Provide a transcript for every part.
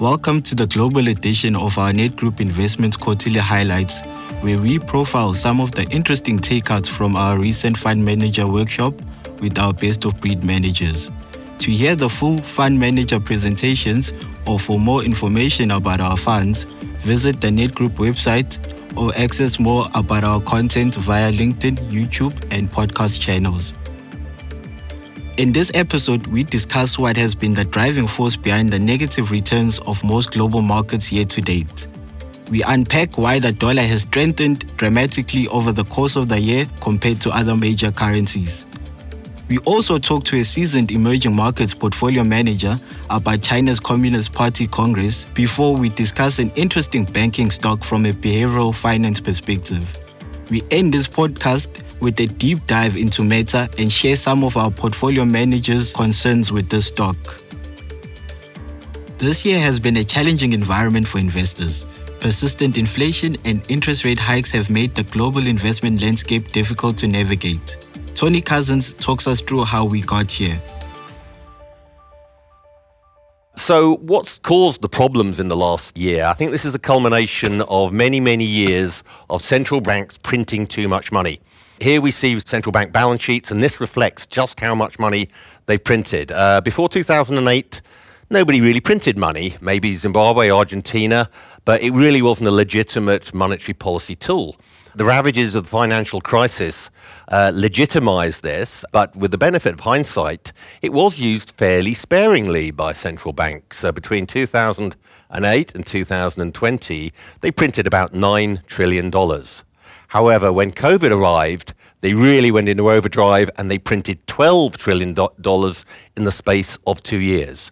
Welcome to the global edition of our Nedgroup Quarterly Highlights, where we profile some of the interesting takeouts from our recent fund manager workshop with our best of breed managers. To hear the full fund manager presentations or for more information about our funds, visit the Nedgroup website or access more about our content via LinkedIn, YouTube, and podcast channels. In this episode, we discuss what has been the driving force behind the negative returns of most global markets year to date. We unpack why the dollar has strengthened dramatically over the course of the year compared to other major currencies. We also talk to a seasoned emerging markets portfolio manager about China's Communist Party Congress before we discuss an interesting banking stock from a behavioral finance perspective. We end this podcast with a deep dive into Meta and share some of our portfolio managers' concerns with this stock. This year has been a challenging environment for investors. Persistent inflation and interest rate hikes have made the global investment landscape difficult to navigate. Tony Cousins talks us through how we got here. So, what's caused the problems in the last year? I think this is a culmination of many, many years of central banks printing too much money. Here we see central bank balance sheets, and this reflects just how much money they've printed. Uh, before 2008, nobody really printed money, maybe Zimbabwe, Argentina, but it really wasn't a legitimate monetary policy tool. The ravages of the financial crisis uh, legitimized this, but with the benefit of hindsight, it was used fairly sparingly by central banks. Uh, between 2008 and 2020, they printed about $9 trillion. However, when COVID arrived, they really went into overdrive and they printed $12 trillion in the space of two years.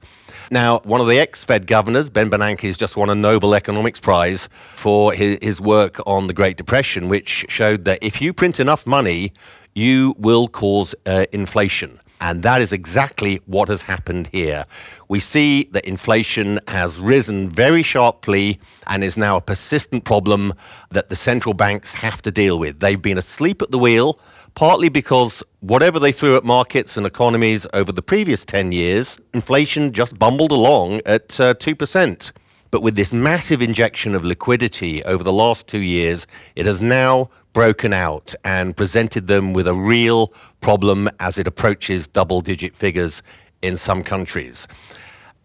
Now, one of the ex Fed governors, Ben Bernanke, has just won a Nobel Economics Prize for his, work on the Great Depression, which showed that if you print enough money, you will cause uh, inflation. And that is exactly what has happened here. We see that inflation has risen very sharply and is now a persistent problem that the central banks have to deal with. They've been asleep at the wheel, partly because whatever they threw at markets and economies over the previous 10 years, inflation just bumbled along at uh, 2%. But with this massive injection of liquidity over the last two years, it has now broken out and presented them with a real problem as it approaches double digit figures in some countries.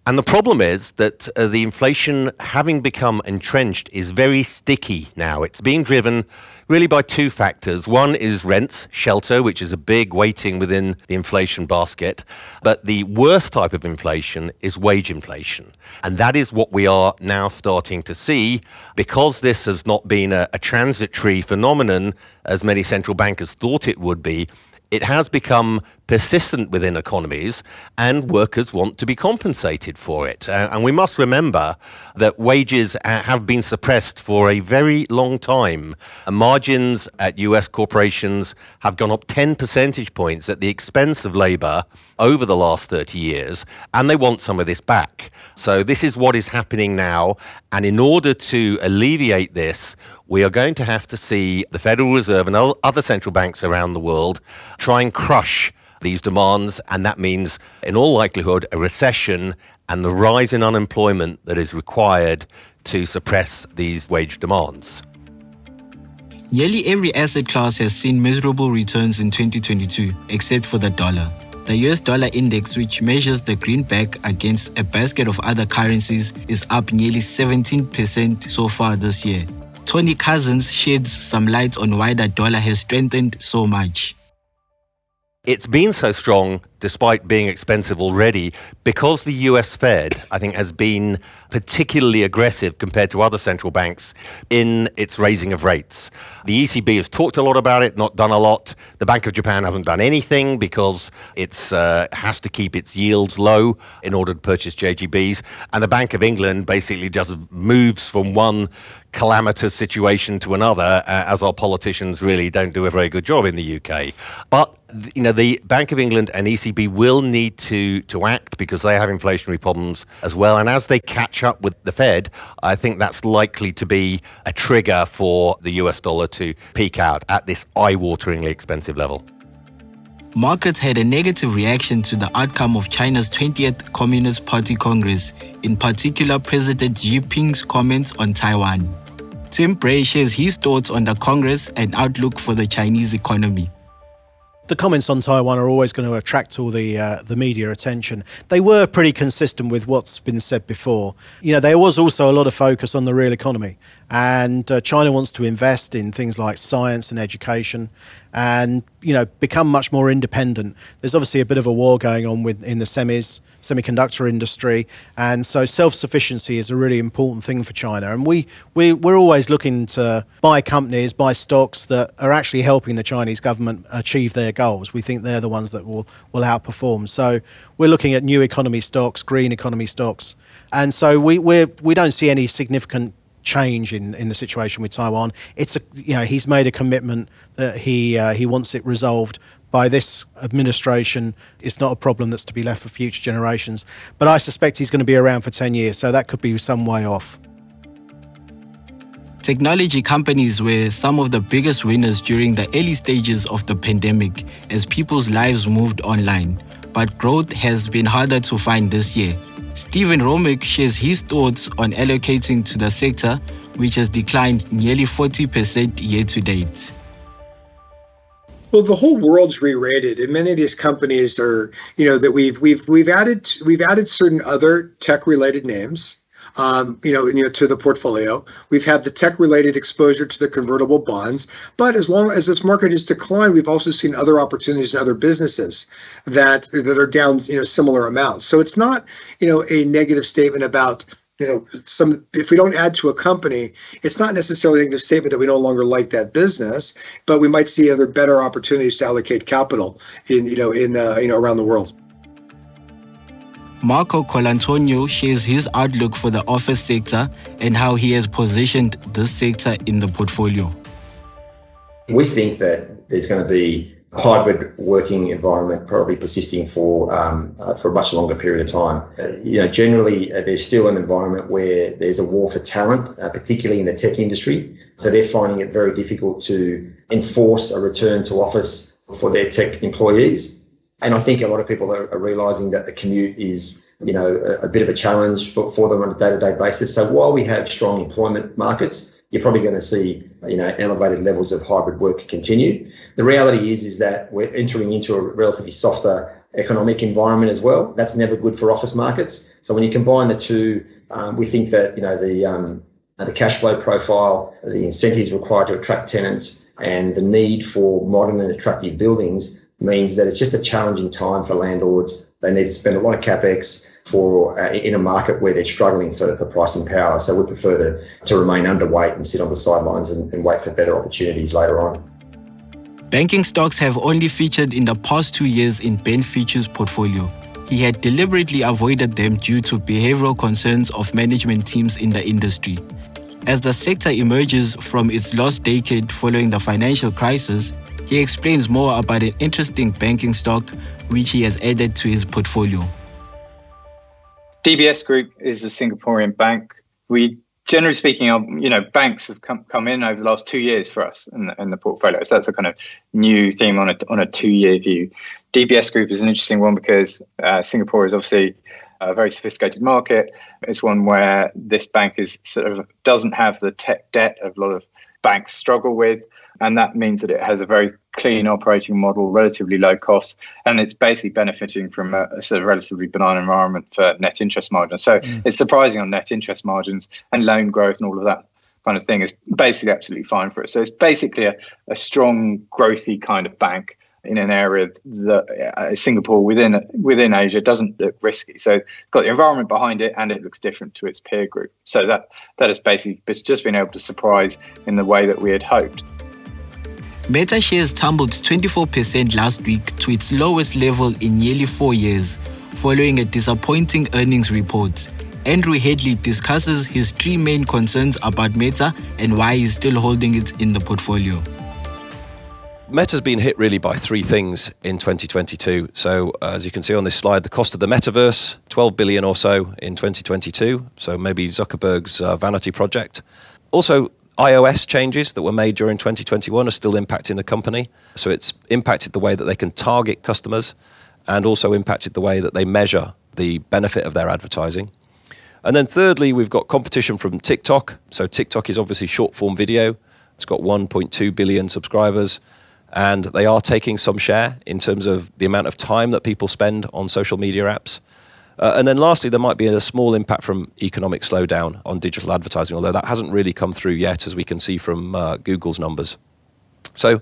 And the problem is that uh, the inflation, having become entrenched, is very sticky now. It's being driven really by two factors. One is rents, shelter, which is a big weighting within the inflation basket. But the worst type of inflation is wage inflation. And that is what we are now starting to see because this has not been a, a transitory phenomenon as many central bankers thought it would be it has become persistent within economies, and workers want to be compensated for it. Uh, and we must remember that wages uh, have been suppressed for a very long time. Uh, margins at US corporations have gone up 10 percentage points at the expense of labor over the last 30 years, and they want some of this back. So, this is what is happening now. And in order to alleviate this, we are going to have to see the Federal Reserve and other central banks around the world try and crush these demands, and that means, in all likelihood, a recession and the rise in unemployment that is required to suppress these wage demands. Nearly every asset class has seen miserable returns in 2022, except for the dollar. The US dollar index, which measures the greenback against a basket of other currencies, is up nearly 17% so far this year. Tony Cousins sheds some light on why the dollar has strengthened so much. It's been so strong despite being expensive already because the US Fed, I think, has been particularly aggressive compared to other central banks in its raising of rates. The ECB has talked a lot about it, not done a lot. The Bank of Japan hasn't done anything because it uh, has to keep its yields low in order to purchase JGBs. And the Bank of England basically just moves from one calamitous situation to another, uh, as our politicians really don't do a very good job in the UK. But you know, the Bank of England and ECB will need to to act because they have inflationary problems as well. And as they catch up with the Fed, I think that's likely to be a trigger for the US dollar to peak out at this eye-wateringly expensive level. Markets had a negative reaction to the outcome of China's 20th Communist Party Congress, in particular President Xi Jinping's comments on Taiwan. Tim Bray shares his thoughts on the Congress and outlook for the Chinese economy the comments on Taiwan are always going to attract all the uh, the media attention. They were pretty consistent with what's been said before. You know, there was also a lot of focus on the real economy, and uh, China wants to invest in things like science and education, and you know, become much more independent. There's obviously a bit of a war going on with in the semis semiconductor industry. And so self sufficiency is a really important thing for China. And we, we, we're always looking to buy companies, buy stocks that are actually helping the Chinese government achieve their goals. We think they're the ones that will, will outperform. So we're looking at new economy stocks, green economy stocks. And so we, we're, we don't see any significant change in, in the situation with Taiwan. It's a you know he's made a commitment that he uh, he wants it resolved by this administration. It's not a problem that's to be left for future generations. But I suspect he's going to be around for 10 years, so that could be some way off. Technology companies were some of the biggest winners during the early stages of the pandemic as people's lives moved online. But growth has been harder to find this year. Stephen Romick shares his thoughts on allocating to the sector, which has declined nearly 40% year to date. Well, the whole world's re-rated, and many of these companies are, you know, that we've we've we've added we've added certain other tech-related names, um, you know, you know, to the portfolio. We've had the tech-related exposure to the convertible bonds, but as long as this market has declined, we've also seen other opportunities in other businesses that that are down, you know, similar amounts. So it's not, you know, a negative statement about you know some if we don't add to a company it's not necessarily a statement that we no longer like that business but we might see other better opportunities to allocate capital in you know in uh, you know around the world Marco Colantonio shares his outlook for the office sector and how he has positioned this sector in the portfolio. We think that there's going to be a hybrid working environment probably persisting for um, uh, for a much longer period of time. Uh, you know, generally uh, there's still an environment where there's a war for talent, uh, particularly in the tech industry. So they're finding it very difficult to enforce a return to office for their tech employees. And I think a lot of people are, are realizing that the commute is you know a, a bit of a challenge for, for them on a day-to-day basis. So while we have strong employment markets, you're probably going to see you know elevated levels of hybrid work continue. The reality is is that we're entering into a relatively softer economic environment as well. That's never good for office markets. So when you combine the two, um, we think that you know the um, the cash flow profile, the incentives required to attract tenants, and the need for modern and attractive buildings means that it's just a challenging time for landlords. They need to spend a lot of capex for uh, in a market where they're struggling for, for pricing power. So we prefer to, to remain underweight and sit on the sidelines and, and wait for better opportunities later on. Banking stocks have only featured in the past two years in Ben Feature's portfolio. He had deliberately avoided them due to behavioral concerns of management teams in the industry. As the sector emerges from its lost decade following the financial crisis, he explains more about an interesting banking stock which he has added to his portfolio. DBS Group is a Singaporean bank. We generally speaking, you know, banks have come, come in over the last two years for us in the, in the portfolio. So that's a kind of new theme on a on a two year view. DBS Group is an interesting one because uh, Singapore is obviously a very sophisticated market. It's one where this bank is sort of doesn't have the tech debt a lot of banks struggle with and that means that it has a very clean operating model, relatively low costs, and it's basically benefiting from a, a sort of relatively benign environment for net interest margins. So mm. it's surprising on net interest margins and loan growth and all of that kind of thing is basically absolutely fine for it. So it's basically a, a strong, growthy kind of bank in an area that uh, Singapore within within Asia doesn't look risky. So it's got the environment behind it, and it looks different to its peer group. So that that has basically just been able to surprise in the way that we had hoped. Meta shares tumbled 24% last week to its lowest level in nearly four years, following a disappointing earnings report. Andrew Headley discusses his three main concerns about Meta and why he's still holding it in the portfolio. Meta's been hit really by three things in 2022. So, uh, as you can see on this slide, the cost of the metaverse, 12 billion or so in 2022. So, maybe Zuckerberg's uh, vanity project. Also, iOS changes that were made during 2021 are still impacting the company. So it's impacted the way that they can target customers and also impacted the way that they measure the benefit of their advertising. And then thirdly, we've got competition from TikTok. So TikTok is obviously short form video. It's got 1.2 billion subscribers and they are taking some share in terms of the amount of time that people spend on social media apps. Uh, and then lastly, there might be a small impact from economic slowdown on digital advertising, although that hasn't really come through yet, as we can see from uh, Google's numbers. So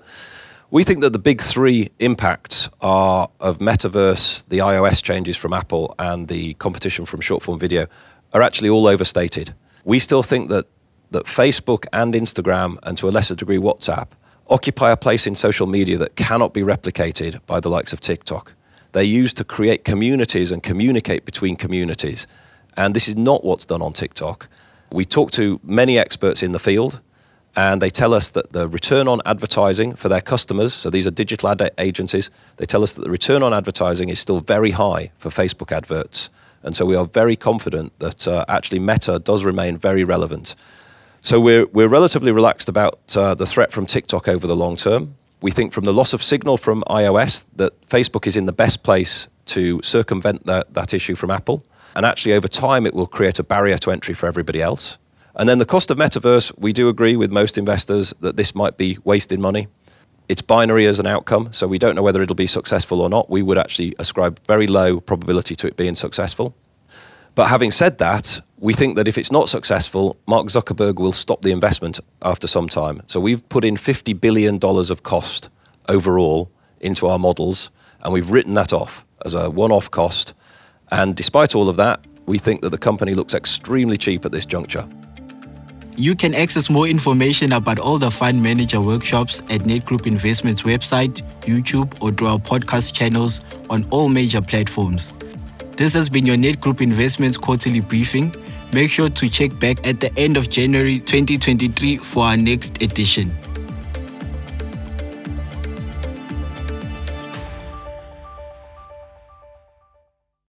we think that the big three impacts are of metaverse, the iOS changes from Apple, and the competition from short form video are actually all overstated. We still think that, that Facebook and Instagram, and to a lesser degree WhatsApp, occupy a place in social media that cannot be replicated by the likes of TikTok. They're used to create communities and communicate between communities. And this is not what's done on TikTok. We talk to many experts in the field, and they tell us that the return on advertising for their customers, so these are digital ad agencies, they tell us that the return on advertising is still very high for Facebook adverts. And so we are very confident that uh, actually Meta does remain very relevant. So we're, we're relatively relaxed about uh, the threat from TikTok over the long term. We think from the loss of signal from iOS that Facebook is in the best place to circumvent that, that issue from Apple. And actually, over time, it will create a barrier to entry for everybody else. And then the cost of metaverse, we do agree with most investors that this might be wasting money. It's binary as an outcome, so we don't know whether it'll be successful or not. We would actually ascribe very low probability to it being successful. But having said that, we think that if it's not successful, Mark Zuckerberg will stop the investment after some time. So we've put in $50 billion of cost overall into our models, and we've written that off as a one off cost. And despite all of that, we think that the company looks extremely cheap at this juncture. You can access more information about all the fund manager workshops at Nedgroup Investments website, YouTube, or through our podcast channels on all major platforms. This has been your Nedgroup Investments quarterly briefing. Make sure to check back at the end of January 2023 for our next edition.